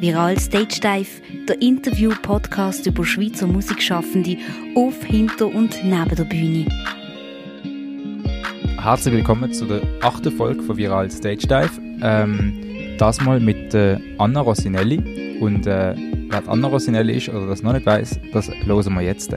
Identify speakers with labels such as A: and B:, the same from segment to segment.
A: Viral Stage Dive, der Interview-Podcast über Schweizer Musikschaffende auf, hinter und neben der Bühne.
B: Herzlich willkommen zu der achten Folge von Viral Stage Dive. Ähm, das mal mit äh, Anna Rossinelli. Und äh, wer Anna Rossinelli ist oder das noch nicht weiß, das hören wir jetzt.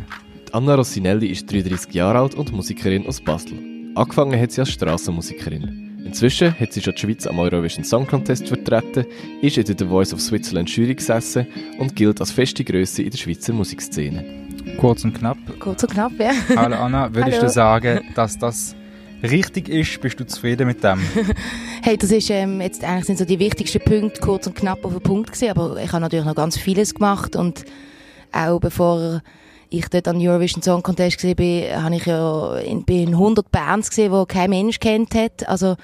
C: Anna Rossinelli ist 33 Jahre alt und Musikerin aus Basel. Angefangen hat sie als Strassenmusikerin. Inzwischen hat sie schon die Schweiz am Eurovision Song Contest vertreten, ist in der The Voice of Switzerland Jury gesessen und gilt als feste Größe in der Schweizer Musikszene.
B: Kurz und knapp.
D: Kurz und knapp, ja.
B: Hallo Anna, würdest
D: Hallo.
B: du sagen, dass das richtig ist? Bist du zufrieden mit dem?
D: Hey, das ist ähm, jetzt eigentlich sind so die wichtigsten Punkte kurz und knapp auf den Punkt gewesen, aber ich habe natürlich noch ganz vieles gemacht und auch bevor ich dort an Eurovision Song Contest gesehen bin, habe ich ja in, bin in 100 Bands gesehen, die kein Mensch kennt hat. Also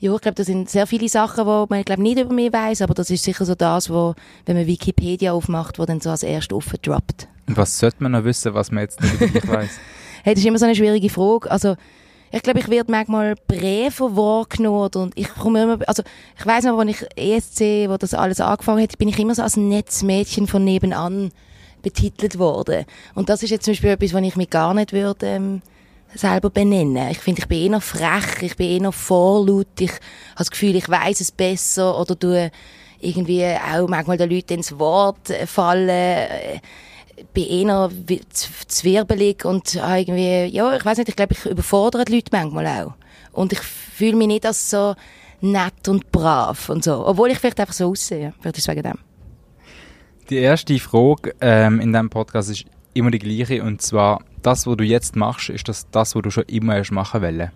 D: ja, ich glaube, das sind sehr viele Sachen, die man glaub, nicht über mich weiß, aber das ist sicher so das, wo, wenn man Wikipedia aufmacht, wo dann so als erstes offen droppt.
B: Und was sollte man noch wissen, was man jetzt nicht über dich weiss?
D: Hey, das ist immer so eine schwierige Frage. Also, ich glaube, ich werde manchmal Briefe wahrgenommen und ich komme immer, also, ich weiss noch, als ich ESC, wo das alles angefangen hat, bin ich immer so als Netzmädchen von nebenan betitelt worden. Und das ist jetzt zum Beispiel etwas, was ich mich gar nicht würde, ähm, selber benennen. Ich finde, ich bin eher frech, ich bin eher vorlaut, ich habe das Gefühl, ich weiß es besser oder du irgendwie auch manchmal den Leuten ins Wort fallen. Äh, bin wi- z- zwirbelig und irgendwie, ja, ich weiß nicht, ich glaube, ich überfordere die Leute manchmal auch. Und ich fühle mich nicht als so nett und brav und so. Obwohl ich vielleicht einfach so aussehe, ist es wegen dem.
B: Die erste Frage ähm, in diesem Podcast ist immer die gleiche und zwar, das, was du jetzt machst, ist das das, was du schon immer hast machen wollen?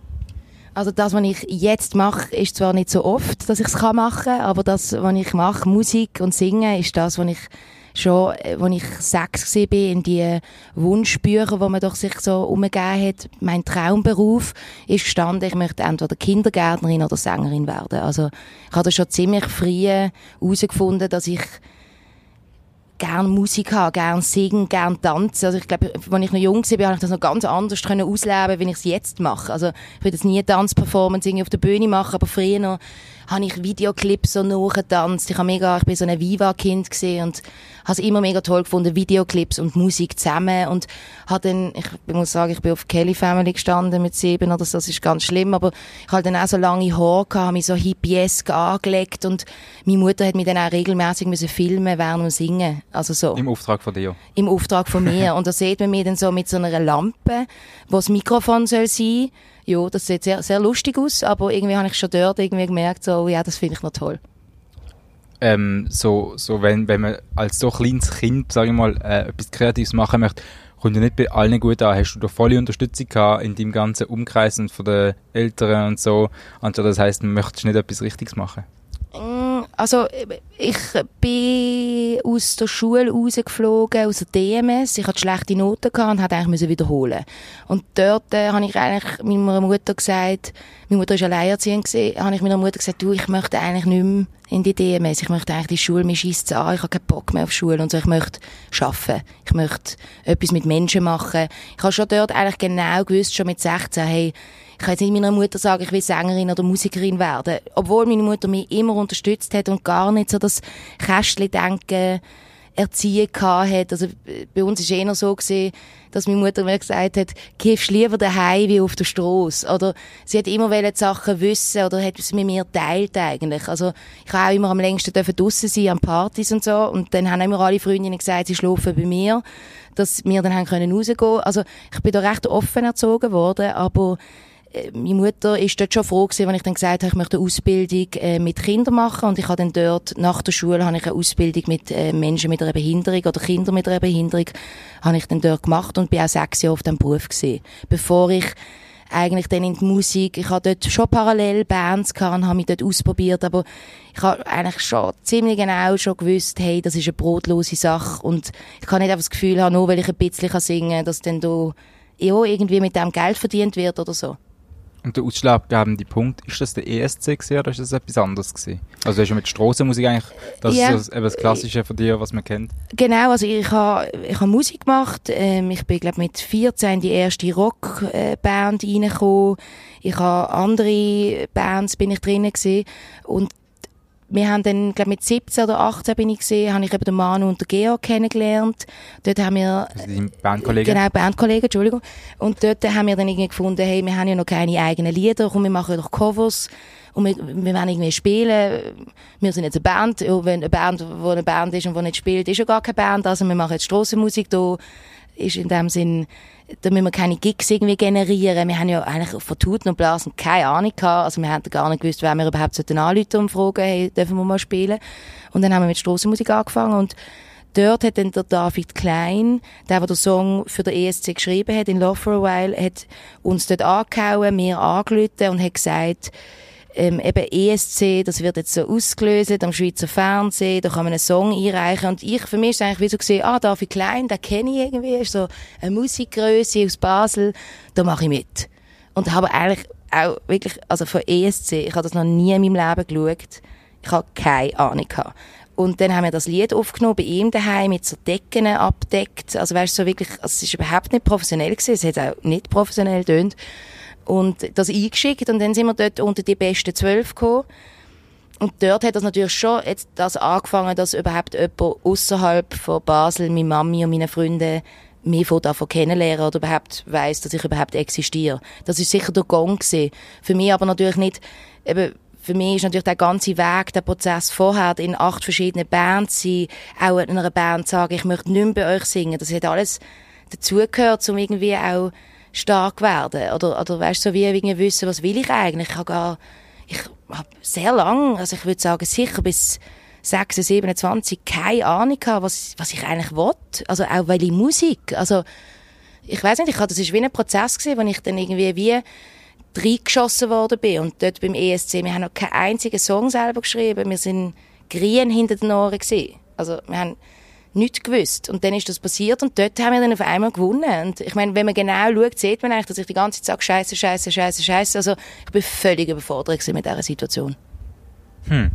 D: Also das, was ich jetzt mache, ist zwar nicht so oft, dass ich es kann machen, aber das, was ich mache, Musik und Singen, ist das, was ich schon, äh, als ich sechs war, in die Wunschbücher, wo man doch sich so umgegeben hat, mein Traumberuf, ist gestanden, ich möchte entweder Kindergärtnerin oder Sängerin werden. Also ich habe das schon ziemlich früh herausgefunden, dass ich gern Musik habe, gern singen, gern tanzen. Also ich glaube, als ich noch jung war, habe ich das noch ganz anders können ausleben, wie ich es jetzt mache. Also ich würde jetzt nie Tanzperformance irgendwie auf der Bühne machen, aber früher noch habe ich Videoclips so nachgetanzt. Ich habe mega, ich bin so ein Viva-Kind gesehen und habe es immer mega toll gefunden, Videoclips und Musik zusammen und habe dann, ich muss sagen, ich bin auf Kelly Family gestanden mit sieben oder so, das ist ganz schlimm, aber ich habe dann auch so lange Haare gehabt, habe mich so hippiesk angelegt und meine Mutter hat mich dann auch regelmäßig müssen filmen während dem Singen. Also so
B: Im Auftrag von dir.
D: im Auftrag von mir. Und da sieht man mich dann so mit so einer Lampe, wo das Mikrofon soll sein. Ja, das sieht sehr, sehr lustig aus, aber irgendwie habe ich schon dort irgendwie gemerkt, so, ja, das finde ich noch toll.
B: ähm, so, so wenn, wenn man als so kleines Kind, sage ich mal, äh, etwas Kreatives machen möchte, kommt ja nicht bei allen gut an. Hast du da volle Unterstützung gehabt in deinem ganzen Umkreis und von den Eltern und so? Anstatt das heisst, man möchte nicht etwas Richtiges machen.
D: Also, ich bin aus der Schule rausgeflogen, aus der DMS. Ich hatte schlechte Noten gehabt und musste eigentlich wiederholen. Und dort äh, habe ich eigentlich meiner Mutter gesagt, meine Mutter war alleinerziehend, habe ich meiner Mutter gesagt, du, ich möchte eigentlich nicht mehr in die DMS. Ich möchte eigentlich die Schule, mir scheisst an, ich habe keinen Bock mehr auf Schule und so. Ich möchte arbeiten. Ich möchte etwas mit Menschen machen. Ich habe schon dort eigentlich genau gewusst, schon mit 16, hey, ich kann jetzt nicht meiner Mutter sagen, ich will Sängerin oder Musikerin werden. Obwohl meine Mutter mich immer unterstützt hat und gar nicht so das Kästchen-Denken erziehen hat. Also bei uns ist es eher so gewesen, dass meine Mutter mir gesagt hat, gehst lieber daheim wie auf der Straße. Oder sie hat immer die Sachen wissen oder hat es mit mir teilt eigentlich. Also ich habe auch immer am längsten draussen sein an Partys und so. Und dann haben immer alle Freundinnen gesagt, sie schlafen bei mir, dass wir dann haben können. Also ich bin da recht offen erzogen worden, aber meine Mutter ist dort schon froh gewesen, wenn ich dann gesagt habe, ich möchte eine Ausbildung äh, mit Kindern machen. Und ich habe dann dort nach der Schule habe ich eine Ausbildung mit äh, Menschen mit einer Behinderung oder Kindern mit einer Behinderung habe ich dann dort gemacht und bin auch sechs Jahre auf dem Beruf gewesen, bevor ich eigentlich dann in die Musik, ich habe dort schon parallel Bands gehabt und habe mich dort ausprobiert, aber ich habe eigentlich schon ziemlich genau schon gewusst, hey, das ist eine brotlose Sache. Und ich kann nicht einfach das Gefühl haben, nur weil ich ein bisschen singen kann, dass dann da ja, irgendwie mit dem Geld verdient wird oder so.
B: Und der ausschlaggebende Punkt, ist das der ESC gewesen, oder ist das etwas anderes gewesen? Also du hast ja mit Strassenmusik eigentlich, das
D: Ja.
B: ist so eben das Klassische von dir, was man kennt.
D: Genau, also ich habe ich ha Musik gemacht. Ähm, ich bin glaube mit 14 in die erste Rockband reingekommen. Ich habe andere Bands bin ich drinnen gewesen. und wir haben dann, glaube mit 17 oder 18 bin ich gesehen, habe ich eben den Manu und den Georg kennengelernt. Dort haben wir...
B: Also dein Bandkollege?
D: Genau, Bandkollege, Entschuldigung. Und dort haben wir dann irgendwie gefunden, hey, wir haben ja noch keine eigenen Lieder, komm, wir machen doch Covers und wir, wir wollen irgendwie spielen. Wir sind jetzt eine Band. Ja, wenn eine Band, wo eine Band ist und die nicht spielt, ist ja gar keine Band. Also wir machen jetzt Strassenmusik. Da ist in dem Sinn, da müssen wir keine Gigs irgendwie generieren. Wir haben ja eigentlich von Tuten und Blasen keine Ahnung gehabt. Also wir haben gar nicht gewusst, wer wir überhaupt anrufen und fragen, hey, dürfen wir mal spielen? Und dann haben wir mit Strassenmusik angefangen und dort hat dann der David Klein, der, der den Song für den ESC geschrieben hat, in Love for a While, hat uns dort angehauen, mir angelüht und hat gesagt, ähm, eben ESC, das wird jetzt so ausgelöst am Schweizer Fernsehen, da kann man einen Song einreichen und ich, für mich ist eigentlich wie so gesehen, ah, David Klein, den kenne ich irgendwie, ist so eine Musikgröße aus Basel, da mache ich mit. Und habe eigentlich auch wirklich, also von ESC, ich habe das noch nie in meinem Leben geschaut, ich habe keine Ahnung gehabt. Und dann haben wir das Lied aufgenommen bei ihm daheim mit so Decken abdeckt. Also weißt du, so wirklich, also es ist überhaupt nicht professionell gewesen. Es hat auch nicht professionell tönt und das eingeschickt und dann sind wir dort unter die besten zwölf gekommen. Und dort hat das natürlich schon jetzt das angefangen, dass überhaupt jemand außerhalb von Basel, meine Mami und meine Freunde, mich von davon kennenlernen oder überhaupt weiss, dass ich überhaupt existiere. Das ist sicher der Gong gewesen. Für mich aber natürlich nicht, eben, für mich ist natürlich der ganze Weg, der Prozess vorher, in acht verschiedenen Bands sein, auch in einer Band sagen, ich möchte nicht mehr bei euch singen. Das hat alles dazugehört, um irgendwie auch stark werden. Oder, oder weißt du, so wie irgendwie wissen, was will ich eigentlich? Ich habe gar, ich habe sehr lang, also ich würde sagen, sicher bis 26, 27 keine Ahnung gehabt, was, was ich eigentlich will. Also auch welche Musik. Also, ich weiß nicht, ich hatte, das ist wie ein Prozess gewesen, wo ich dann irgendwie wie reingeschossen worden bin. Und dort beim ESC, wir haben noch keinen einzigen Song selber geschrieben. Wir sind grien hinter den Ohren gewesen. Also, wir haben nichts gewusst. Und dann ist das passiert und dort haben wir dann auf einmal gewonnen. Und ich meine, wenn man genau schaut, sieht man eigentlich, dass ich die ganze Zeit sage, scheiße, scheiße, scheiße, scheiße. Also ich bin völlig überfordert mit dieser Situation.
B: Hm.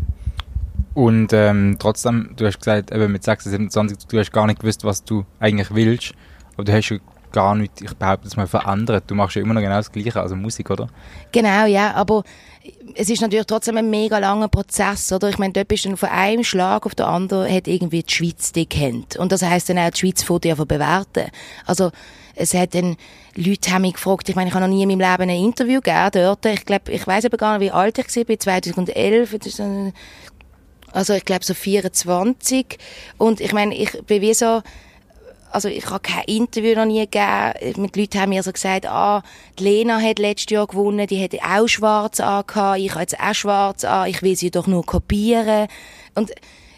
B: Und ähm, trotzdem, du hast gesagt, eben mit 26, du hast gar nicht gewusst, was du eigentlich willst. Aber du hast gar nicht, ich behaupte es mal, verändert. Du machst ja immer noch genau das Gleiche, also Musik, oder?
D: Genau, ja, aber es ist natürlich trotzdem ein mega langer Prozess, oder? Ich meine, dort bist du von einem Schlag auf den anderen, hat irgendwie die Schweiz dich kennt. Und das heisst dann auch, die Schweiz von dir bewerten. Also, es hat dann, Leute haben mich gefragt, ich meine, ich habe noch nie in meinem Leben ein Interview gegeben dort. Ich glaube, ich weiß aber gar nicht, wie alt ich war, 2011, also ich glaube so 24. Und ich meine, ich bin wie so, also ich habe kein Interview noch nie gegeben. Mit Leuten haben mir so gesagt, ah, die Lena hat letztes Jahr gewonnen, die hätte auch schwarz angehabt, ich habe jetzt auch schwarz an, ich will sie doch nur kopieren. Und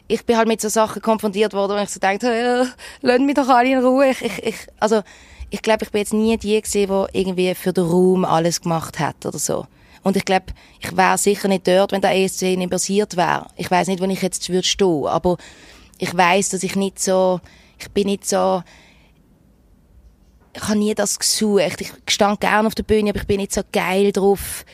D: ich bin halt mit so Sachen konfrontiert worden, wo ich so denke, äh, lasst mich doch alle in Ruhe. Ich, ich, ich, also, ich glaube, ich bin jetzt nie die gesehen, die irgendwie für den Raum alles gemacht hat oder so. Und ich glaube, ich wäre sicher nicht dort, wenn der ESC nicht basiert wäre. Ich weiß nicht, wo ich jetzt würde stehen, aber ich weiß, dass ich nicht so ich bin nicht so, ich habe nie das gesucht. Ich stand gerne auf der Bühne, aber ich bin nicht so geil drauf,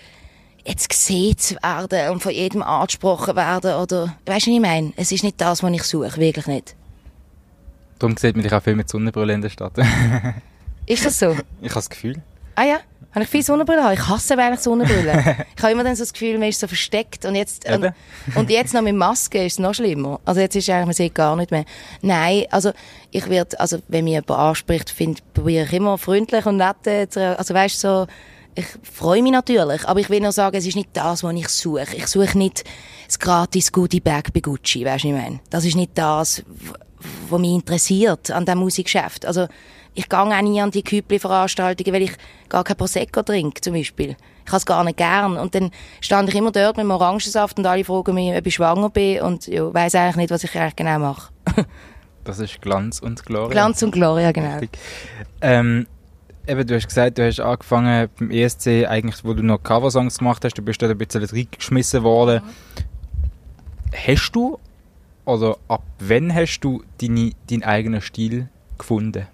D: jetzt gesehen zu werden und von jedem angesprochen werden oder, weißt du, was ich meine? Es ist nicht das, was ich suche, wirklich nicht.
B: Darum sieht man dich auch viel mit Sonnenbrille in der Stadt.
D: ist das so?
B: Ich habe das Gefühl.
D: Ah ja? Habe ich viel Sonnenbrille? Ich hasse eigentlich Sonnenbrille. ich habe immer dann so das Gefühl, man ist so versteckt. Und jetzt, und, und, jetzt noch mit Maske ist es noch schlimmer. Also jetzt ist eigentlich, man sieht gar nicht mehr. Nein, also ich werde, also wenn mich jemand anspricht, finde, probiere ich immer freundlich und nett äh, zu, also weißt so, ich freue mich natürlich, aber ich will nur sagen, es ist nicht das, was ich suche. Ich suche nicht das gratis Goodie Bag bei Gucci, weißt du, ich meine. Das ist nicht das, was mich interessiert an diesem Musikgeschäft. Also ich gehe auch nie an die Küppli-Veranstaltungen, weil ich gar kein Prosecco trinke, zum Beispiel. Ich habe es gar nicht gern. Und dann stand ich immer dort mit dem Orangensaft und alle fragen mich, ob ich schwanger bin und ja, weiss eigentlich nicht, was ich eigentlich genau mache.
B: das ist Glanz und Gloria.
D: Glanz und Gloria, genau.
B: Ähm, eben, du hast gesagt, du hast angefangen beim ESC, eigentlich, wo du noch Coversongs gemacht hast, du bist dort ein bisschen reingeschmissen worden. Mhm. Hast du, oder ab wann hast du deine, deinen eigenen Stil gefunden?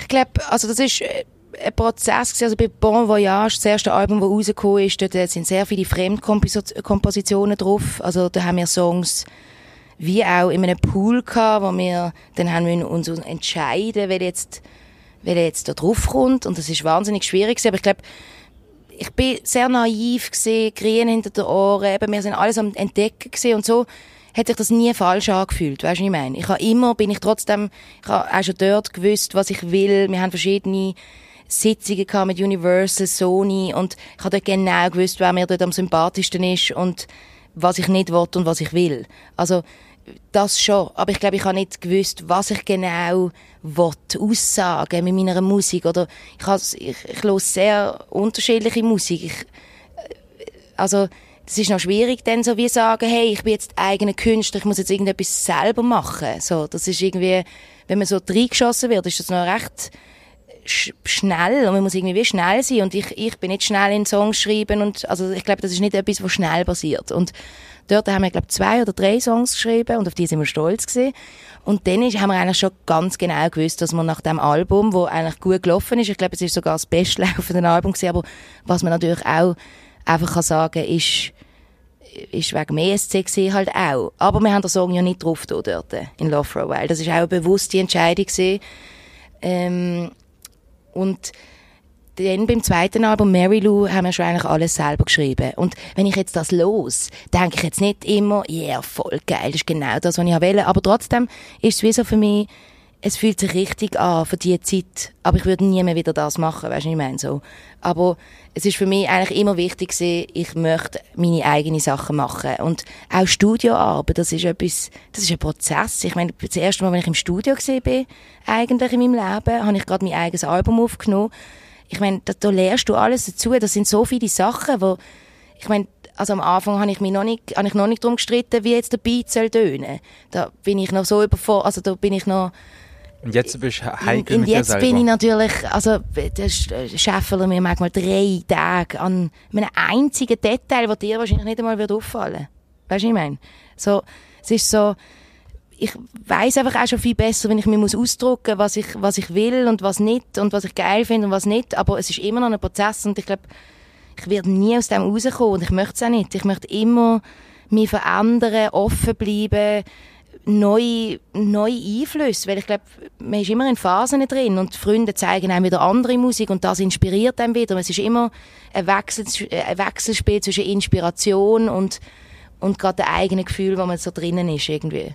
D: Ich glaube, also das ist äh, ein Prozess also bei Bon Voyage, das erste Album, das rausgekommen ist, dort sind sehr viele Fremdkompositionen drauf. Also da haben wir Songs wie auch in einem Pool gehabt, wo wir dann haben wir uns entscheiden, wer jetzt, wer jetzt da drauf kommt. Und das ist wahnsinnig schwierig. Aber ich glaube, ich bin sehr naiv gesehen, grün hinter den Ohren, eben, wir sind alles am Entdecken gesehen und so hat sich das nie falsch angefühlt, weißt du, was ich meine? Ich habe immer, bin ich trotzdem, ich habe auch schon dort gewusst, was ich will. Wir haben verschiedene Sitzungen gehabt mit Universal, Sony und ich habe dort genau gewusst, wer mir dort am sympathischsten ist und was ich nicht will und was ich will. Also, das schon. Aber ich glaube, ich habe nicht gewusst, was ich genau will, aussagen mit meiner Musik. Oder ich, has, ich, ich höre sehr unterschiedliche Musik. Ich, also, das ist noch schwierig, dann so wie sagen, hey, ich bin jetzt eigener Künstler, ich muss jetzt irgendetwas selber machen. So, das ist irgendwie, wenn man so reingeschossen wird, ist das noch recht sch schnell und man muss irgendwie wie schnell sein und ich, ich bin nicht schnell in Songs schreiben und also ich glaube, das ist nicht etwas, was schnell passiert und dort haben wir glaube zwei oder drei Songs geschrieben und auf die sind wir stolz gewesen. und dann ist, haben wir eigentlich schon ganz genau gewusst, dass man nach dem Album, wo eigentlich gut gelaufen ist, ich glaube, es ist sogar das bestlaufende Album gewesen, aber was man natürlich auch einfach kann sagen ist, ist wegen dem ESC gewesen, halt auch. Aber wir haben den Song ja nicht drauf dort, in Love for a While. Das ist auch eine bewusste Entscheidung. Ähm, und dann beim zweiten Album Mary Lou haben wir schon eigentlich alles selber geschrieben. Und wenn ich jetzt das los, denke ich jetzt nicht immer, ja, yeah, voll geil, das ist genau das, was ich wollte. Aber trotzdem ist es wie so für mich, es fühlt sich richtig an für diese Zeit. Aber ich würde nie mehr wieder das machen, weißt du, ich meine so. Aber es ist für mich eigentlich immer wichtig gewesen, ich möchte meine eigenen Sachen machen. Und auch Studioarbeit, das ist etwas, das ist ein Prozess. Ich meine, das erste Mal, wenn ich im Studio bin, eigentlich in meinem Leben, habe ich gerade mein eigenes Album aufgenommen. Ich meine, da, da lernst du alles dazu. Das sind so viele Sachen, wo, ich meine, also am Anfang habe ich mich noch nicht, habe ich noch nicht darum gestritten, wie jetzt der Beat soll tönen. Da bin ich noch so überfordert, also da bin ich noch,
B: und jetzt bist du heikel
D: Und
B: mit
D: jetzt bin ich natürlich, also, das scheffeln mir manchmal drei Tage an einem einzigen Detail, das dir wahrscheinlich nicht einmal wird auffallen. Weißt du, ich meine? So, es ist so, ich weiß einfach auch schon viel besser, wenn ich mir muss ausdrucken, was ich, was ich will und was nicht und was ich geil finde und was nicht. Aber es ist immer noch ein Prozess und ich glaube, ich werde nie aus dem rauskommen und ich möchte es auch nicht. Ich möchte immer mich verändern, offen bleiben, neue, neue Einflüsse, weil ich glaube, man ist immer in Phasen drin und die Freunde zeigen einem wieder andere Musik und das inspiriert einem wieder. Es ist immer ein, Wechsel, ein Wechselspiel zwischen Inspiration und, und gerade dem eigenen Gefühl, wo man so drinnen ist irgendwie.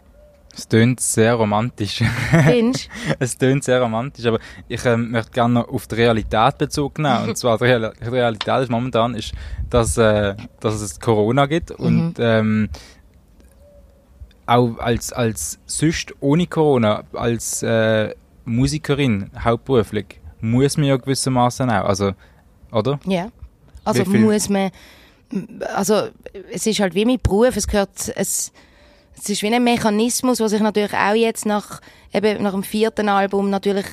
B: Es tönt sehr romantisch.
D: Findest
B: es tönt sehr romantisch, aber ich ähm, möchte gerne noch auf die Realität Bezug nehmen. Und zwar die Real Realität ist momentan, ist, dass, äh, dass es Corona gibt und ähm, auch als, als sonst ohne Corona, als äh, Musikerin hauptberuflich, muss man ja gewissermaßen auch, also, oder?
D: Ja. Also
B: Wie viel-
D: muss man, also es ist halt wie mein Beruf, es gehört, es, es ist wie ein Mechanismus, was sich natürlich auch jetzt nach, eben nach dem vierten Album natürlich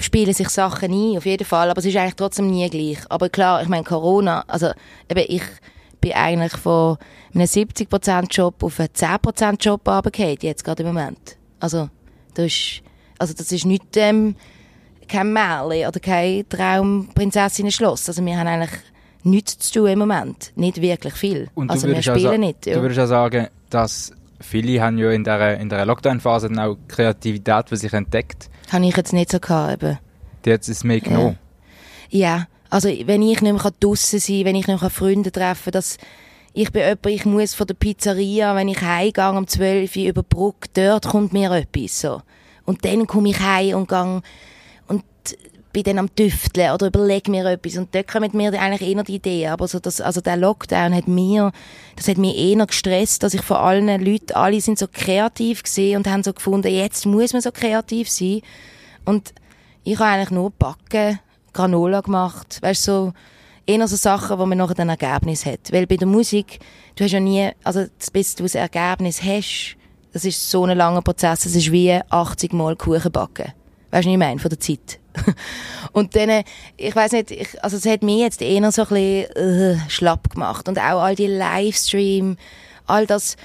D: spielen sich Sachen ein, auf jeden Fall, aber es ist eigentlich trotzdem nie gleich. Aber klar, ich meine Corona, also eben ich bin eigentlich von einem 70% Job auf einen 10% Job runtergefallen, jetzt gerade im Moment. Also das ist, also das ist nicht ähm, kein Märchen oder kein Traumprinzessinnen-Schloss. Also wir haben eigentlich nichts zu tun im Moment. Nicht wirklich viel.
B: Und
D: also wir
B: würdest
D: spielen
B: also,
D: nicht. Ja.
B: Du würdest auch sagen, dass viele haben ja in der, in der Lockdown-Phase dann auch Kreativität für sich entdeckt.
D: Habe ich jetzt nicht so gehabt. Eben.
B: Die hat es mehr genommen.
D: Ja, also wenn ich nicht mehr draussen sein kann, wenn ich nicht mehr Freunde treffen kann, dass ich bin jemand, ich muss von der Pizzeria, wenn ich heimgehe um 12 Uhr über die Brücke, dort kommt mir etwas so. Und dann komme ich heim und gang und bin dann am Tüfteln oder überlege mir etwas. Und dort kommen mir eigentlich eher die Ideen. Aber so das, also der Lockdown hat mir, das hat mich eher gestresst, dass ich von allen Leuten, alle sind so kreativ gesehen und haben so gefunden, jetzt muss man so kreativ sein. Und ich habe eigentlich nur backen, Granola gemacht, weißt so eher so Sachen, wo man nachher ein Ergebnis hat. Weil bei der Musik, du hast ja nie, also bis du ein Ergebnis hast, das ist so ein langer Prozess, es ist wie 80 Mal Kuchen backen. Weißt du, was ich meine, von der Zeit. und dann, ich weiß nicht, ich, also es hat mich jetzt eher so ein bisschen äh, schlapp gemacht. Und auch all die Livestream, all das,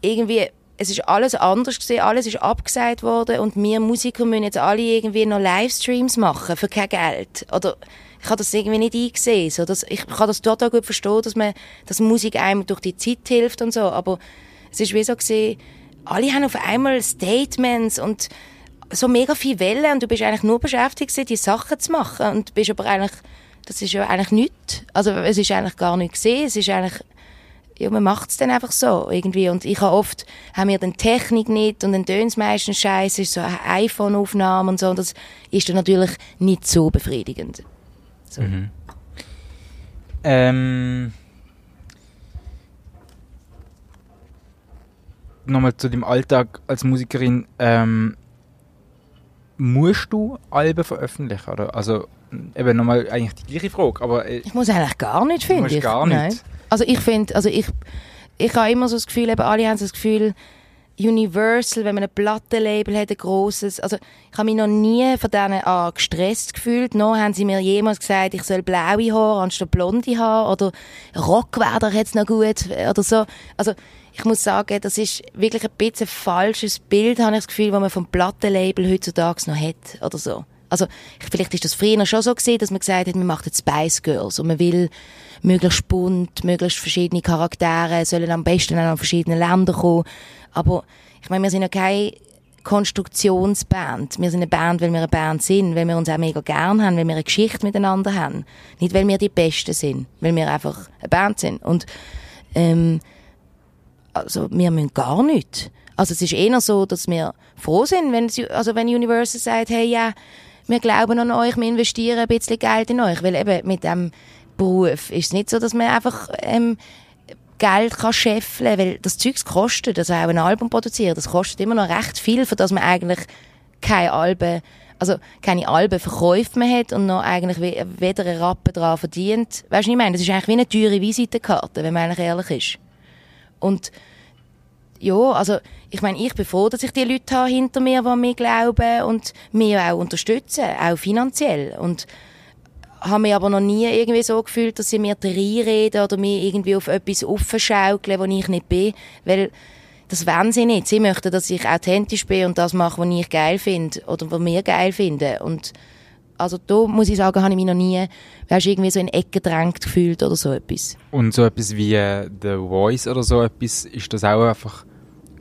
D: irgendwie, es ist alles anders gewesen, alles ist abgesagt worden und wir Musiker müssen jetzt alle irgendwie noch Livestreams machen für kein Geld. Oder ich habe das irgendwie nicht eingesehen. So, dass, ich kann das total gut verstehen, dass, man, dass Musik einem durch die Zeit hilft und so, aber es ist wie so gesehen, alle haben auf einmal Statements und so mega viel Wellen und du bist eigentlich nur beschäftigt gewesen, die Sachen zu machen und bist aber eigentlich das ist ja eigentlich nichts. Also es ist eigentlich gar nicht gesehen, es ist eigentlich ja, man macht es dann einfach so irgendwie. Und ich habe oft, haben wir dann Technik nicht und dann tönt es meistens scheiße, ist so iPhone-Aufnahme und so. Und das ist dann natürlich nicht so befriedigend. So.
B: Mhm. Ähm, Nochmal zu dem Alltag als Musikerin. Ähm, musst du Alben veröffentlichen? Oder? Also, eben nochmal eigentlich die gleiche Frage, aber... Äh,
D: Ich muss eigentlich gar nicht, finde ich.
B: gar nicht.
D: Nein. Also ich finde, also ich, ich habe immer so das Gefühl, eben alle haben so das Gefühl, Universal, wenn man ein Plattenlabel hat, ein grosses, also ich habe mich noch nie von denen ah, gestresst gefühlt, noch haben sie mir jemals gesagt, ich soll blaue Haare anstatt blonde Haare oder Rock wäre doch jetzt noch gut oder so. Also ich muss sagen, das ist wirklich ein bisschen ein falsches Bild, habe ich das Gefühl, das man vom Plattenlabel heutzutage noch hat oder so. Also vielleicht ist das früher schon so gesehen, dass man gesagt hat, man macht jetzt Spice Girls und man will möglichst bunt, möglichst verschiedene Charaktere, sollen am besten auch aus verschiedenen Ländern kommen. Aber ich meine, wir sind ja keine Konstruktionsband. Wir sind eine Band, weil wir eine Band sind, weil wir uns auch mega gern haben, weil wir eine Geschichte miteinander haben. Nicht, weil wir die Besten sind, weil wir einfach eine Band sind. Und ähm, also wir müssen gar nichts. Also es ist eher so, dass wir froh sind, wenn, also wenn Universal sagt, hey, ja, wir glauben an euch, wir investieren ein bisschen Geld in euch. Weil eben mit dem Beruf ist es nicht so, dass man einfach ähm, Geld kann scheffeln, weil das Zeugs kostet, also auch ein Album produzieren, das kostet immer noch recht viel, für das man eigentlich keine Alben, also keine Albenverkäufe mehr hat und noch eigentlich we- weder einen Rappen dran verdient. Weißt du, was ich meine? Das ist eigentlich wie eine teure Visitenkarte, wenn man eigentlich ehrlich ist. Und ja, also ich meine, ich bin froh, dass ich die Leute habe hinter mir, die an mich glauben und mich auch unterstützen, auch finanziell. Und habe mich aber noch nie irgendwie so gefühlt, dass sie mir reinreden oder mich irgendwie auf etwas aufschaukeln, wo ich nicht bin, weil das wollen sie nicht. Sie möchten, dass ich authentisch bin und das mache, was ich geil finde oder was wir geil finden. Und also da muss ich sagen, habe ich mich noch nie, weißt, irgendwie so in Ecke gedrängt gefühlt oder so etwas.
B: Und so etwas wie äh, The Voice oder so etwas, ist das auch einfach,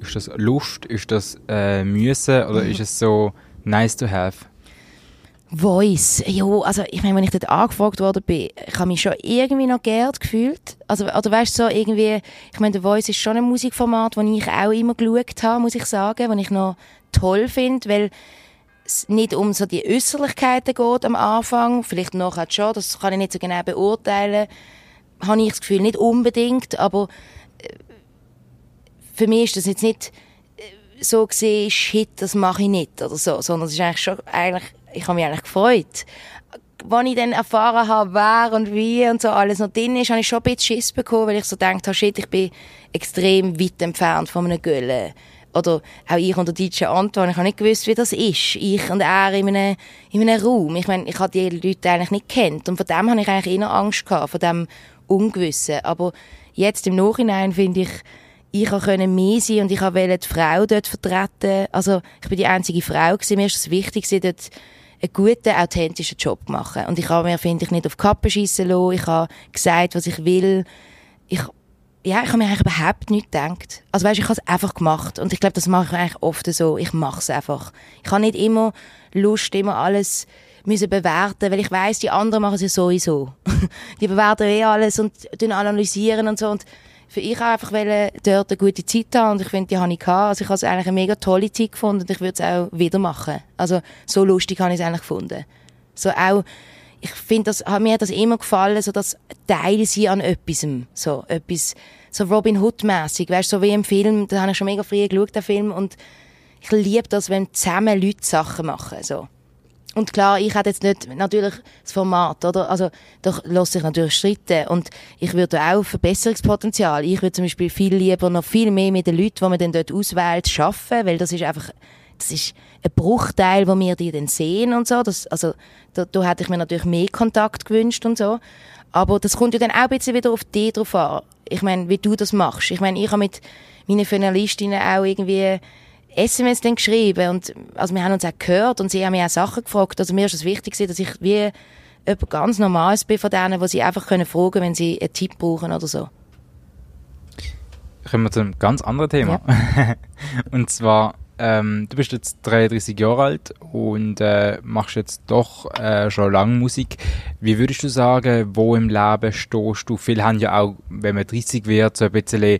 B: ist das Lust, ist das äh, Müssen oder ist es so nice to have?
D: Voice, ja, also ich meine, wenn ich dort angefragt worden bin, ich habe mich schon irgendwie noch geehrt gefühlt. Also, oder weißt du, so irgendwie, ich meine, The Voice ist schon ein Musikformat, das ich auch immer geschaut habe, muss ich sagen, das ich noch toll finde, weil es nicht um so die Äußerlichkeiten geht am Anfang, vielleicht nachher schon, das kann ich nicht so genau beurteilen, habe ich das Gefühl, nicht unbedingt, aber für mich ist das jetzt nicht äh, so gesehen, shit, das mache ich nicht oder so, sondern es ist eigentlich schon, eigentlich, ich habe mich eigentlich gefreut. Als ich dann erfahren habe, wer und wie und so alles noch drin ist, habe ich schon ein bisschen Schiss bekommen, weil ich so gedacht habe, shit, ich bin extrem weit entfernt von einem Göllen. Oder auch ich und der DJ Anton, ich habe nicht gewusst, wie das ist. Ich und er in einem, in einem Raum. Ich meine, ich habe die Leute eigentlich nicht kennt. Und von dem habe ich eigentlich eher Angst gehabt, von dem Ungewissen. Aber jetzt im Nachhinein finde ich, ich konnte mehr sein und ich wollte die Frau dort vertreten. Also, ich bin die einzige Frau gewesen. Mir ist es wichtig, dort einen guten, authentischen Job zu machen. Und ich habe mir, finde ich, nicht auf die Kappe schiessen lassen. Ich habe gesagt, was ich will. Ich, ja, ich habe mir eigentlich überhaupt nichts gedacht. Also weißt, ich habe es einfach gemacht. Und ich glaube, das mache ich eigentlich oft so. Ich mache es einfach. Ich habe nicht immer Lust, immer alles müssen bewerten, weil ich weiß, die anderen machen es ja sowieso. die bewerten eh alles und analysieren und so. Und für ich einfach wollte dort eine gute Zeit haben und ich finde, die habe ich gehabt. Also ich habe es eigentlich eine mega tolle Zeit gefunden und ich würde es auch wieder machen. Also so lustig habe ich es eigentlich gefunden. So auch, ich finde, das, mir hat das immer gefallen, so das Teil sein an etwas. So etwas, so Robin Hood-mässig, weißt so wie im Film, da habe ich schon mega früh geschaut, den Film, und ich liebe das, wenn zusammen Leute Sachen machen, so. Und klar, ich hätte jetzt nicht natürlich das Format, oder? Also, da lässt sich natürlich streiten. Und ich würde auch Verbesserungspotenzial. Ich würde zum Beispiel viel lieber noch viel mehr mit den Leuten, die man dann dort auswählt, arbeiten, weil das ist einfach, das ist ein Bruchteil, wo wir die dann sehen und so. Das, also, da, da hätte ich mir natürlich mehr Kontakt gewünscht und so. Aber das kommt ja dann auch ein bisschen wieder auf dich drauf an. Ich meine, wie du das machst. Ich meine, ich habe mit meinen Finalistinnen auch irgendwie SMS dann geschrieben und also wir haben uns auch gehört und sie haben mich auch Sachen gefragt. Also mir ist es wichtig, dass ich wie jemand ganz Normales bin von denen, wo sie einfach können fragen wenn sie einen Tipp brauchen oder so.
B: Kommen wir zu einem ganz anderen Thema. Und zwar ähm, du bist jetzt 33 Jahre alt und äh, machst jetzt doch äh, schon lange Musik. Wie würdest du sagen, wo im Leben stehst du? Viele haben ja auch, wenn man 30 wird, so ein bisschen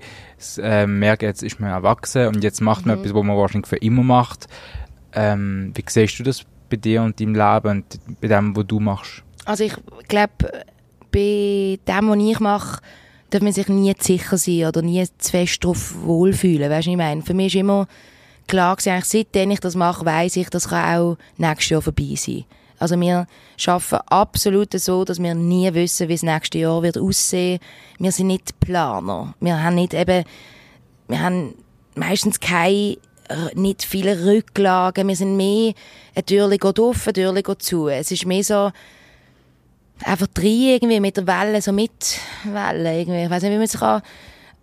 B: äh, merken, jetzt ist man erwachsen und jetzt macht man
D: Mhm.
B: etwas, wo man wahrscheinlich für immer macht. Ähm, wie siehst du das bei dir und deinem Leben und bei dem, was du machst?
D: Also ich glaube, bei dem, was ich mache, darf man sich nie sicher sein oder nie zu fest darauf wohlfühlen. Weißt du, was ich meine? Für mich ist immer klar gewesen, eigentlich seitdem ich das mache, weiss ich, das kann auch nächstes Jahr vorbei sein. Also wir arbeiten absolut so, dass wir nie wissen, wie das nächste Jahr wird aussehen. Wir sind nicht Planer. Wir haben nicht eben, wir haben meistens keine, r- nicht viele Rücklagen. Wir sind mehr, eine Türe geht auf, eine Türe geht zu. Es ist mehr so, einfach drin irgendwie mit der Welle, so mit Welle irgendwie. Ich weiß nicht, wie man sich kann.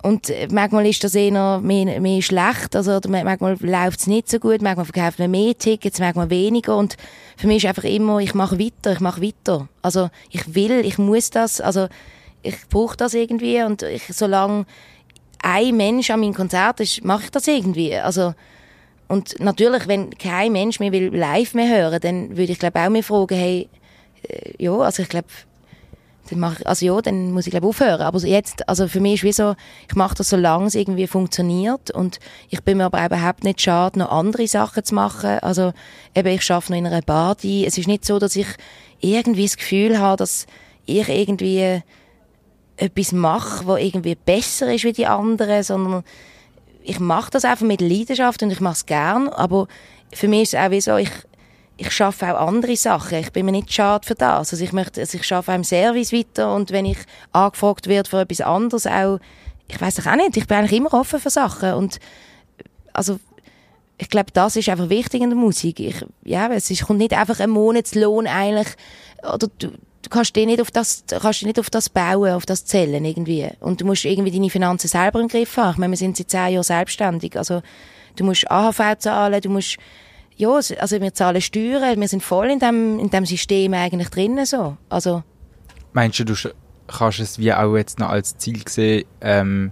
D: Und manchmal ist das eher mehr, mehr schlecht, also manchmal läuft es nicht so gut, manchmal verkauft man mehr Tickets, manchmal weniger. Und für mich ist einfach immer, ich mache weiter, ich mache weiter. Also ich will, ich muss das, also ich brauche das irgendwie. Und ich, solange ein Mensch an meinem Konzert ist, mache ich das irgendwie. Also und natürlich, wenn kein Mensch mehr will live mehr hören, dann würde ich glaube auch mir fragen, hey, äh, ja, also ich glaube, dann mach, ich- also ja, dann muss ich glaube aufhören. Aber jetzt, also für mich ist wie so, ich mache das, solange es irgendwie funktioniert und ich bin mir aber überhaupt nicht schade, noch andere Sachen zu machen. Also eben, ich arbeite noch in einer Party. Es ist nicht so, dass ich irgendwie das Gefühl habe, dass ich irgendwie etwas mache, was irgendwie besser ist wie die anderen, sondern ich mache das einfach mit Leidenschaft und ich mache es gern, aber für mich ist es auch wie so, ich, ich schaffe auch andere Sachen. Ich bin mir nicht schade für das. Also ich möchte, also ich schaffe auch im Service weiter und wenn ich angefragt werde für etwas anderes auch, ich weiß auch nicht, ich bin eigentlich immer offen für Sachen und also ich glaube, das ist einfach wichtig in der Musik. Ich, ja, es ist, kommt nicht einfach ein Monatslohn eigentlich, oder du, du kannst dich nicht auf das, kannst dich nicht auf das bauen, auf das zählen irgendwie. Und du musst irgendwie deine Finanzen selber im Griff haben. Ich meine, wir sind seit zehn Jahren selbstständig. Also, du musst AHV zahlen, du musst, ja, also wir zahlen Steuern, wir sind voll in dem, in dem System eigentlich drinnen so. Also,
B: Meinst du, du kannst es wie auch jetzt noch als Ziel sehen, ähm,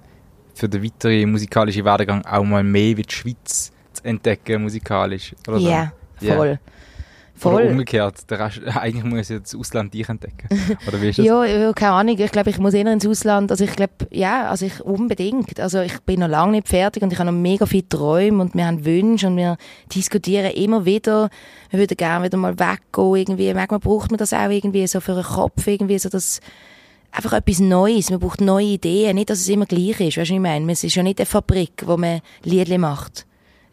B: für den weiteren musikalischen Werdegang auch mal mehr wie die Schweiz zu entdecken, musikalisch? Oder so?
D: ja,
B: Ja.
D: Voll.
B: Oder umgekehrt, der Rest, eigentlich muss ja das Ausland dich entdecken. Oder wie ist das?
D: Ja, ja, keine Ahnung. Ich glaube, ich muss eher ins Ausland. Also ich glaube, ja, also ich unbedingt. Also ich bin noch lange nicht fertig und ich habe noch mega viele Träume und wir haben Wünsche und wir diskutieren immer wieder. Wir würden gerne wieder mal weggehen irgendwie. Manchmal braucht man das auch irgendwie so für den Kopf irgendwie so das einfach etwas Neues. Man braucht neue Ideen. Nicht, dass es immer gleich ist. Weißt du, was ich meine? Es ist ja nicht eine Fabrik, wo man Liedli macht.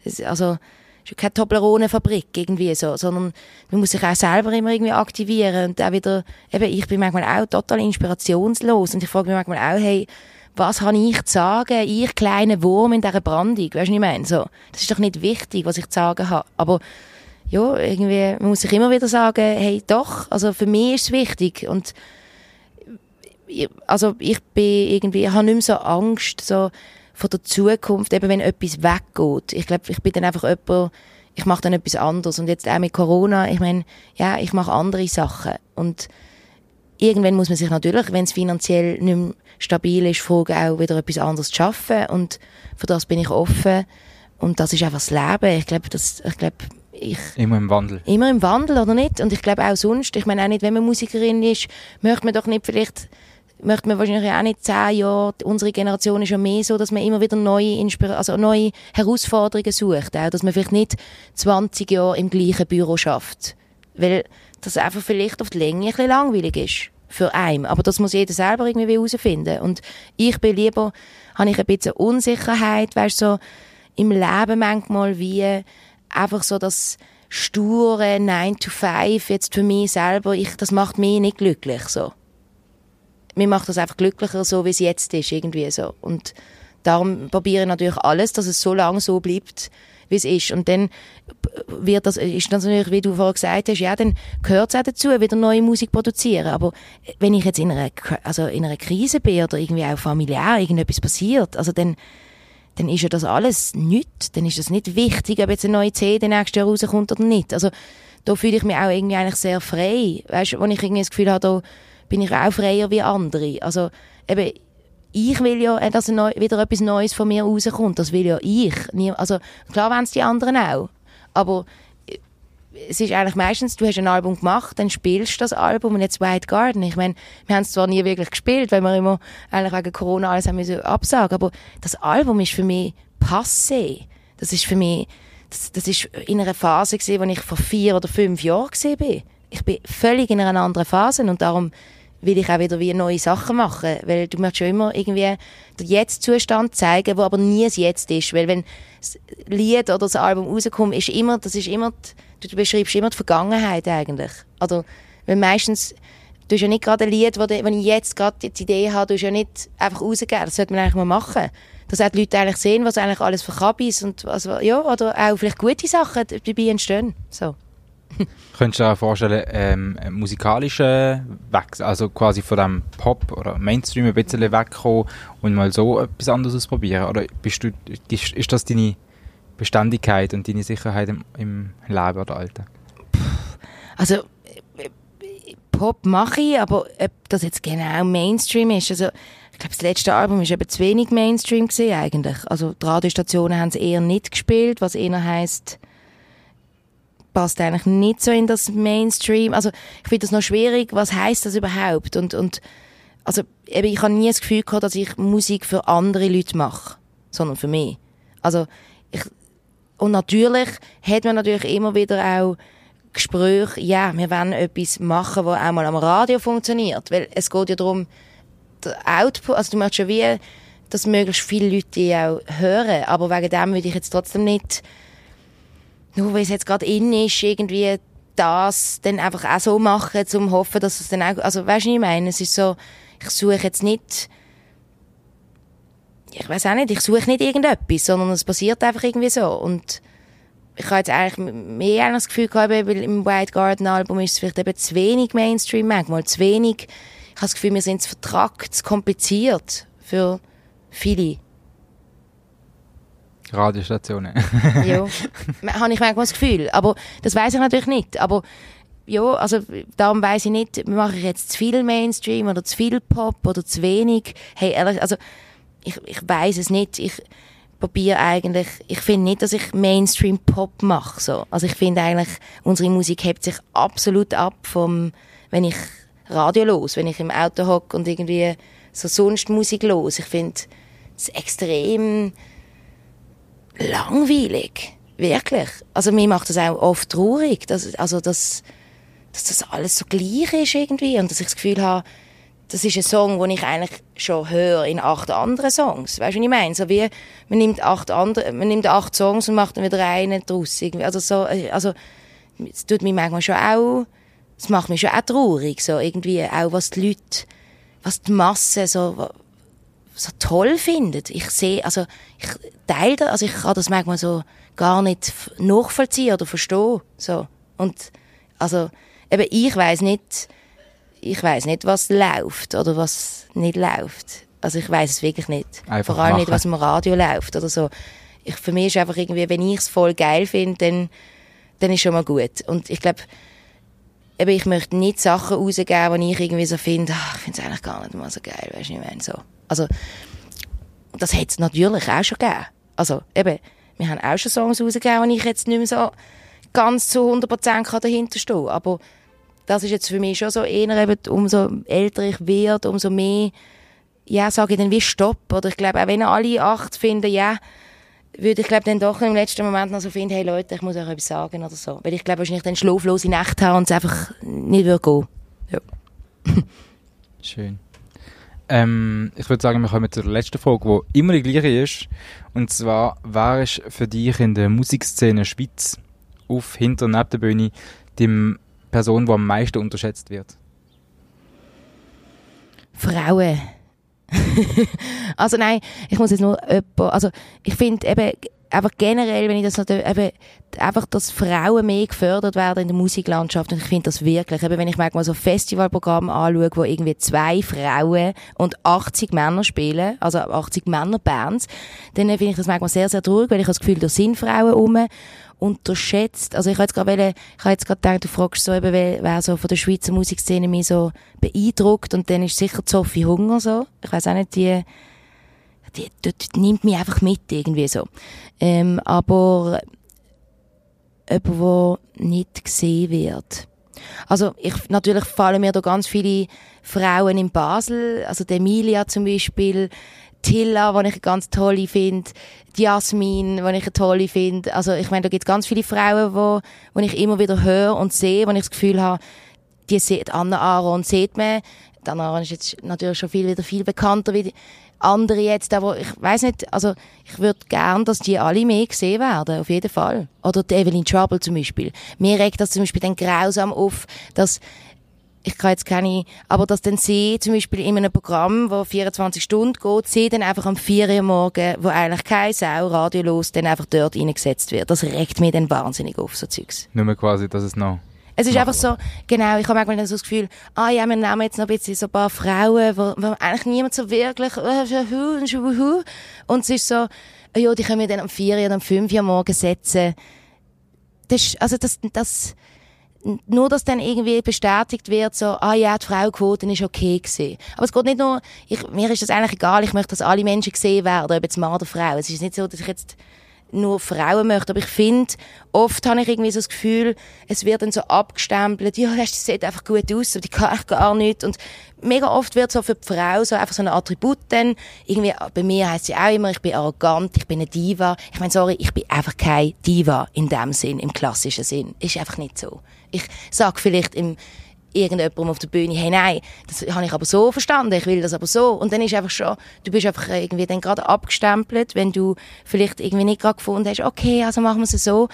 D: Es, also, ist ja keine Toblerone-Fabrik irgendwie so, sondern man muss sich auch selber immer irgendwie aktivieren und auch wieder, eben, ich bin manchmal auch total inspirationslos und ich frage mich manchmal auch, hey, was habe ich zu sagen, ich kleine Wurm in dieser Brandung, weißt du, ich meine? So, das ist doch nicht wichtig, was ich zu sagen habe, aber ja, irgendwie, man muss sich immer wieder sagen, hey, doch, also für mich ist es wichtig und ich- also ich bin irgendwie, ich habe nicht mehr so Angst so vor der Zukunft, eben wenn etwas weggeht. Ich glaube, ich bin dann einfach jemand, ich mache dann etwas anderes. Und jetzt auch mit Corona, ich meine, ja, ich mache andere Sachen. Und irgendwann muss man sich natürlich, wenn es finanziell nicht mehr stabil ist, fragen, auch wieder etwas anderes zu schaffen. Und für das bin ich offen. Und das ist einfach das Leben. Ich glaube, das, ich glaube, ich,
B: Immer im Wandel.
D: immer im Wandel, oder nicht? Und ich glaube auch sonst, ich meine auch nicht, wenn man Musikerin ist, möchte man doch nicht vielleicht, möchte man wahrscheinlich auch nicht zehn Jahre, unsere Generation ist ja mehr so, dass man immer wieder neue, Inspira also neue Herausforderungen sucht, auch, dass man vielleicht nicht 20 Jahre im gleichen Büro schafft. Weil das einfach vielleicht auf die Länge ein bisschen langweilig ist. Für einen. Aber das muss jeder selber irgendwie herausfinden. Und ich bin lieber, habe ich ein bisschen Unsicherheit, weißt so, im Leben manchmal wie einfach so das sture 9 to 5 jetzt für mich selber, ich, das macht mich nicht glücklich, so. Mir macht das einfach glücklicher, so wie es jetzt ist, irgendwie so. Und darum probiere ich natürlich alles, dass es so lange so bleibt, wie es ist. Und dann wird das, ist das natürlich, wie du vorher gesagt hast, ja, dann gehört es auch dazu, wieder neue Musik produzieren. Aber wenn ich jetzt in einer, also in einer Krise bin oder irgendwie auch familiär irgendetwas passiert, also dann, dann ist ja das alles nichts. Dann ist das nicht wichtig, ob jetzt eine neue CD nächstes Jahr rauskommt oder nicht. Also da fühle ich mich auch irgendwie eigentlich sehr frei. Weißt du, wo ich irgendwie das Gefühl habe, da bin ich auch freier wie andere. Also eben, ich will ja, äh, dass wieder etwas Neues von mir rauskommt. Das will ja ich. Also, klar wollen es die anderen auch. Aber äh, es ist eigentlich meistens, du hast ein Album gemacht, dann spielst du das Album und jetzt White Garden. Ich meine, wir haben es zwar nie wirklich gespielt, weil wir immer eigentlich wegen Corona alles haben müssen absagen, aber das Album ist für mich passé. Das ist für mich, das, das ist in einer Phase gesehen, wo ich vor vier oder fünf Jahren bin. Ich bin völlig in einer anderen Phase und darum will ich auch wieder wie neue Sachen machen, weil du möchtest schon immer irgendwie den Jetzt-Zustand zeigen, wo aber nie das Jetzt ist, weil wenn das Lied oder das Album rauskommt, ist immer, das ist immer, die, du beschreibst immer die Vergangenheit eigentlich. Oder, weil meistens, du hast ja nicht gerade ein Lied, wo du, wenn ich jetzt gerade die Idee habe, du hast ja nicht einfach rausgeben, das sollte man eigentlich mal machen. Dass auch die Leute eigentlich sehen, was eigentlich alles für Kabis und, also, ja, oder auch vielleicht gute Sachen dabei entstehen, so.
B: Könntest du dir vorstellen, ähm, musikalischen Wechsel, also quasi von dem Pop oder Mainstream ein bisschen wegkommen und mal so etwas anderes ausprobieren? Oder bist du, ist, das deine Beständigkeit und deine Sicherheit im, im Leben oder Alter?
D: Also, Pop mache ich, aber ob das jetzt genau Mainstream ist, also ich glaube, das letzte Album war eben zu wenig Mainstream gewesen, eigentlich. Also die Radiostationen haben es eher nicht gespielt, was eher heisst, passt eigentlich nicht so in das Mainstream. Also ich finde das noch schwierig. Was heißt das überhaupt? Und und also eben, ich habe nie das Gefühl gehabt, dass ich Musik für andere Leute mache, sondern für mich. Also ich und natürlich hat man natürlich immer wieder auch Gespräche, ja, wir wollen etwas machen, was auch mal am Radio funktioniert, weil es geht ja darum, der Output, also du möchtest ja wie, dass möglichst viele Leute auch hören, aber wegen dem würde ich jetzt trotzdem nicht nur weil es jetzt gerade in ist, irgendwie das dann einfach auch so machen, zum hoffen, dass es dann auch, also weißt du, ich meine? Es ist so, ich suche jetzt nicht, ich weiß auch nicht, ich suche nicht irgendetwas, sondern es passiert einfach irgendwie so und ich habe jetzt eigentlich mehr das Gefühl gehabt, weil im White Garden Album ist es vielleicht eben zu wenig Mainstream, manchmal zu wenig. Ich habe das Gefühl, wir sind zu vertrackt, zu kompliziert für viele.
B: Radiostationen.
D: ja, habe ich manchmal das Gefühl. Aber das weiß ich natürlich nicht. Aber ja, also darum weiß ich nicht, mache ich jetzt zu viel Mainstream oder zu viel Pop oder zu wenig. Hey, ehrlich, also ich, ich weiß es nicht. Ich probiere eigentlich, ich finde nicht, dass ich Mainstream Pop mache. So. Also ich finde eigentlich, unsere Musik hebt sich absolut ab vom, wenn ich Radio los, wenn ich im Auto hocke und irgendwie so sonst Musik los. Ich finde es extrem langweilig. Wirklich. Also mir macht das auch oft traurig, dass, also dass, dass das alles so gleich ist irgendwie und dass ich das Gefühl habe, das ist ein Song, den ich eigentlich schon höre in acht anderen Songs. Weißt du, was ich meine? So wie, man nimmt acht andere, man nimmt acht Songs und macht dann wieder einen draus. Irgendwie. Also so, also, es tut mich manchmal schon auch, es macht mich schon auch traurig, so irgendwie, auch was die Leute, was die Masse so, so toll findet. Ich sehe, also ich teile das, also ich kann das manchmal so gar nicht nachvollziehen oder verstehen. So. Und also eben ich weiß nicht, ich weiß nicht, was läuft oder was nicht läuft. Also ich weiß es wirklich nicht.
B: Einfach
D: Vor allem
B: machen.
D: nicht, was im Radio läuft oder so. Ich, für mich ist einfach irgendwie, wenn ich es voll geil finde, dann, dann ist schon mal gut. Und ich glaube, eben, ich möchte nicht Sachen rausgeben, die ich irgendwie so finde, ach, ich finde es eigentlich gar nicht mal so geil, weißt du, ich meine, so. Also, das hätte es natürlich auch schon gegeben. Also, eben, wir haben auch schon Songs rausgegeben, die ich jetzt nicht mehr so ganz zu 100% dahinter stehen kann. Aber das ist jetzt für mich schon so eher eben, umso älter ich werde, umso mehr, ja, sage ich dann wie Stopp. Oder ich glaube, auch wenn alle acht finden, ja, würde ich glaube dann doch im letzten Moment noch so finden, hey Leute, ich muss euch etwas sagen oder so. Weil ich glaube, wahrscheinlich dann schlaflose Nächte haben und es einfach nicht würde gehen. Ja.
B: Schön. Ähm, ich würde sagen, wir kommen zur letzten Frage, die immer die gleiche ist. Und zwar, wer ist für dich in der Musikszene Schweiz auf, hinter und neben der Bühne die Person, die am meisten unterschätzt wird?
D: Frauen. also nein, ich muss jetzt nur jemanden, also ich finde eben, einfach generell, wenn ich das natürlich, eben, einfach, dass Frauen mehr gefördert werden in der Musiklandschaft und ich finde das wirklich, eben wenn ich manchmal so Festivalprogramme anschaue, wo irgendwie zwei Frauen und 80 Männer spielen, also 80 Männerbands, dann finde ich das manchmal sehr, sehr traurig, weil ich habe das Gefühl, da sind Frauen rum unterschätzt. Also ich habe jetzt gerade ich habe jetzt gerade gedacht, du fragst so eben, wer so von der Schweizer Musikszene mich so beeindruckt und dann ist sicher Sophie Hunger so. Ich weiß auch nicht, die, die, die nimmt mich einfach mit irgendwie so. Ähm, aber jemand, der nicht gesehen wird. Also ich, natürlich fallen mir da ganz viele Frauen in Basel, also die Emilia zum Beispiel, Tilla, die ich ganz toll finde, die Jasmin, die ich tolle finde. Also ich meine, da gibt es ganz viele Frauen, wo, wo ich immer wieder höre und sehe, wo ich das Gefühl habe, die sieht Anna Aaron sieht man. Aaron ist jetzt natürlich schon viel wieder viel bekannter wie andere jetzt, aber ich weiß nicht, also ich würde gern, dass die alle mehr gesehen werden, auf jeden Fall. Oder die Evelyn Trouble zum Beispiel. Mir regt das zum Beispiel dann grausam auf, dass ich kann jetzt keine, aber dass dann sie zum Beispiel in einem Programm, wo 24 Stunden geht, sie dann einfach am 4 Uhr morgen, wo eigentlich kein Sau Radio los, dann einfach dort reingesetzt wird. Das regt mich dann wahnsinnig auf, so Zeugs.
B: Nur quasi, dass es noch...
D: Es ist einfach so, genau, ich habe manchmal so das Gefühl, ah ja, wir nehmen jetzt noch ein bisschen so ein paar Frauen, wo, wo eigentlich niemand so wirklich, äh, und es ist so, ja, die können wir dann am 4 oder am 5 Uhr morgen setzen. Das, also das, das, nur, dass dann irgendwie bestätigt wird, so, ah ja, die Frauenquote ist okay gewesen. Aber es geht nicht nur, ich, mir ist das eigentlich egal, ich möchte, dass alle Menschen gesehen werden, ob jetzt Mann oder Frau. Es ist nicht so, dass ich jetzt nur Frauen möchte, aber ich finde, oft habe ich irgendwie so das Gefühl, es wird dann so abgestempelt, ja, das sieht einfach gut aus, aber die kann ich gar nicht. Und mega oft wird so für die Frau so einfach so ein Attribut dann, irgendwie, bei mir heisst sie auch immer, ich bin arrogant, ich bin eine Diva. Ich meine, sorry, ich bin einfach keine Diva in dem Sinn, im klassischen Sinn. Ist einfach nicht so. Ich sag vielleicht im, irgendjemandem auf der Bühne, hey, nein, das habe ich aber so verstanden, ich will das aber so. Und dann ist einfach schon, du bist einfach irgendwie dann gerade abgestempelt, wenn du vielleicht irgendwie nicht gerade gefunden hast, okay, also machen wir es so.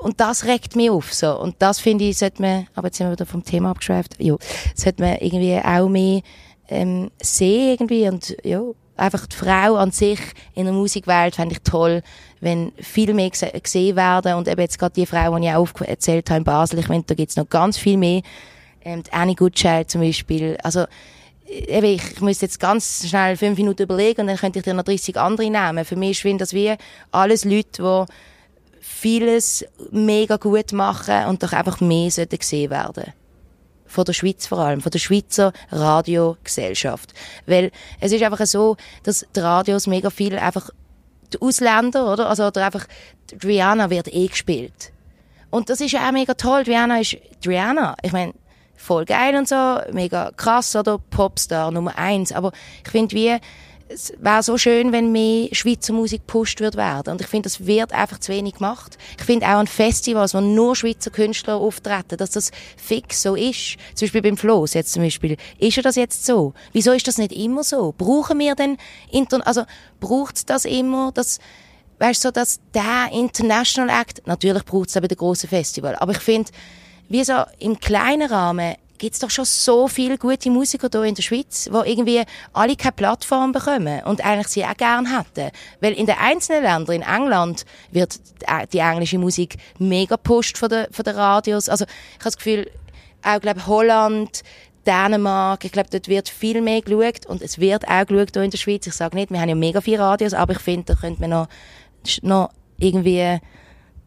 D: Und das regt mich auf, so. Und das finde ich, sollte man, aber jetzt sind wir wieder vom Thema abgeschweift, ja, sollte man irgendwie auch mehr, ähm, sehen irgendwie und, ja, einfach die Frau an sich in der Musikwelt fände ich toll, wenn viel mehr gesehen werden und eben jetzt gerade die Frau, die ich auch erzählt habe in Basel, ich finde, da gibt es noch ganz viel mehr. Ähm, Annie Goodchild zum Beispiel, also äh, eben, ich muss jetzt ganz schnell fünf Minuten überlegen und dann könnte ich dir noch 30 andere nehmen. Für mich ist das wie alles Leute, die vieles mega gut machen und doch einfach mehr sollten gesehen werden von der Schweiz vor allem, von der Schweizer Radiogesellschaft. Weil es ist einfach so, dass die Radios mega viel einfach die Ausländer, oder? Also, oder einfach, Rihanna wird eh gespielt. Und das ist ja auch mega toll. Rihanna ist Rihanna. Ich meine, voll geil und so, mega krass, oder? Popstar Nummer eins. Aber ich finde, wie, es wäre so schön, wenn mehr Schweizer Musik gepusht wird werden. Und ich finde, das wird einfach zu wenig gemacht. Ich finde auch an Festivals, wo nur Schweizer Künstler auftreten, dass das fix so ist. Zum Beispiel beim Floss jetzt zum Beispiel. Ist ja das jetzt so? Wieso ist das nicht immer so? Brauchen wir denn, Inter also, braucht das immer, dass, weißt du, so, dass der International Act, natürlich braucht es bei den grossen Festival, aber ich finde, wie so im kleinen Rahmen gibt es doch schon so viele gute Musiker hier in der Schweiz, wo irgendwie alle keine Plattform bekommen und eigentlich sie auch gerne hätten. Weil in den einzelnen Ländern, in England, wird die englische Musik mega pusht von den, von den Radios. Also ich habe das Gefühl, auch glaube Holland, Dänemark, ich glaube, dort wird viel mehr geschaut und es wird auch geschaut hier in der Schweiz. Ich sage nicht, wir haben ja mega viele Radios, aber ich finde, da könnte man noch, noch irgendwie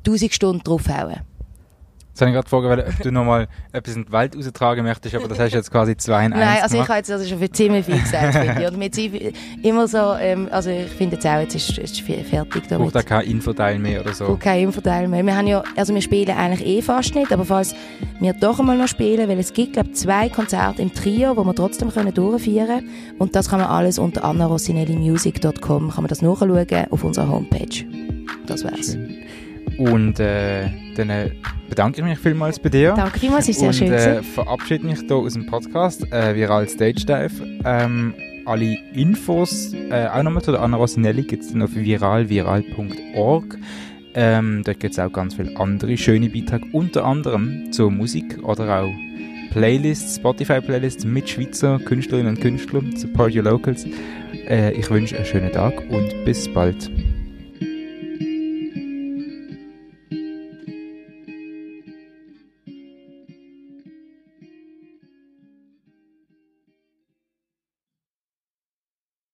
D: 1000 Stunden draufhauen.
B: Jetzt habe ich gerade vorgewählt, ob du nochmal etwas in die Welt raustragen möchtest, aber das hast du jetzt quasi zwei in eins
D: Nein, also ich habe jetzt also schon für ziemlich viel gesagt, finde ich. Und mit immer so, ähm, also ich finde jetzt auch, jetzt ist es fertig damit.
B: Braucht auch kein Infoteil mehr oder so?
D: Braucht kein Infoteil mehr. Wir haben ja, also wir spielen eigentlich eh fast nicht, aber falls wir doch einmal noch spielen, weil es gibt, glaube ich, zwei Konzerte im Trio, wo wir trotzdem können durchführen können. Und das kann man alles unter annarossinellimusic.com, kann man das nachschauen auf unserer Homepage. Das wär's. Schön.
B: Und äh, dann äh, bedanke ich mich vielmals bei dir.
D: Danke vielmals, ist sehr
B: und,
D: schön. Und
B: äh, verabschiede mich hier aus dem Podcast äh, Viral Stage Dive. Ähm, alle Infos, äh, auch nochmal zu der Anna Rosinelli, gibt es dann auf viralviral.org. Ähm, dort gibt es auch ganz viele andere schöne Beiträge, unter anderem zur Musik oder auch Playlists, Spotify-Playlists mit Schweizer Künstlerinnen und Künstlern. Support your locals. Äh, ich wünsche einen schönen Tag und bis bald.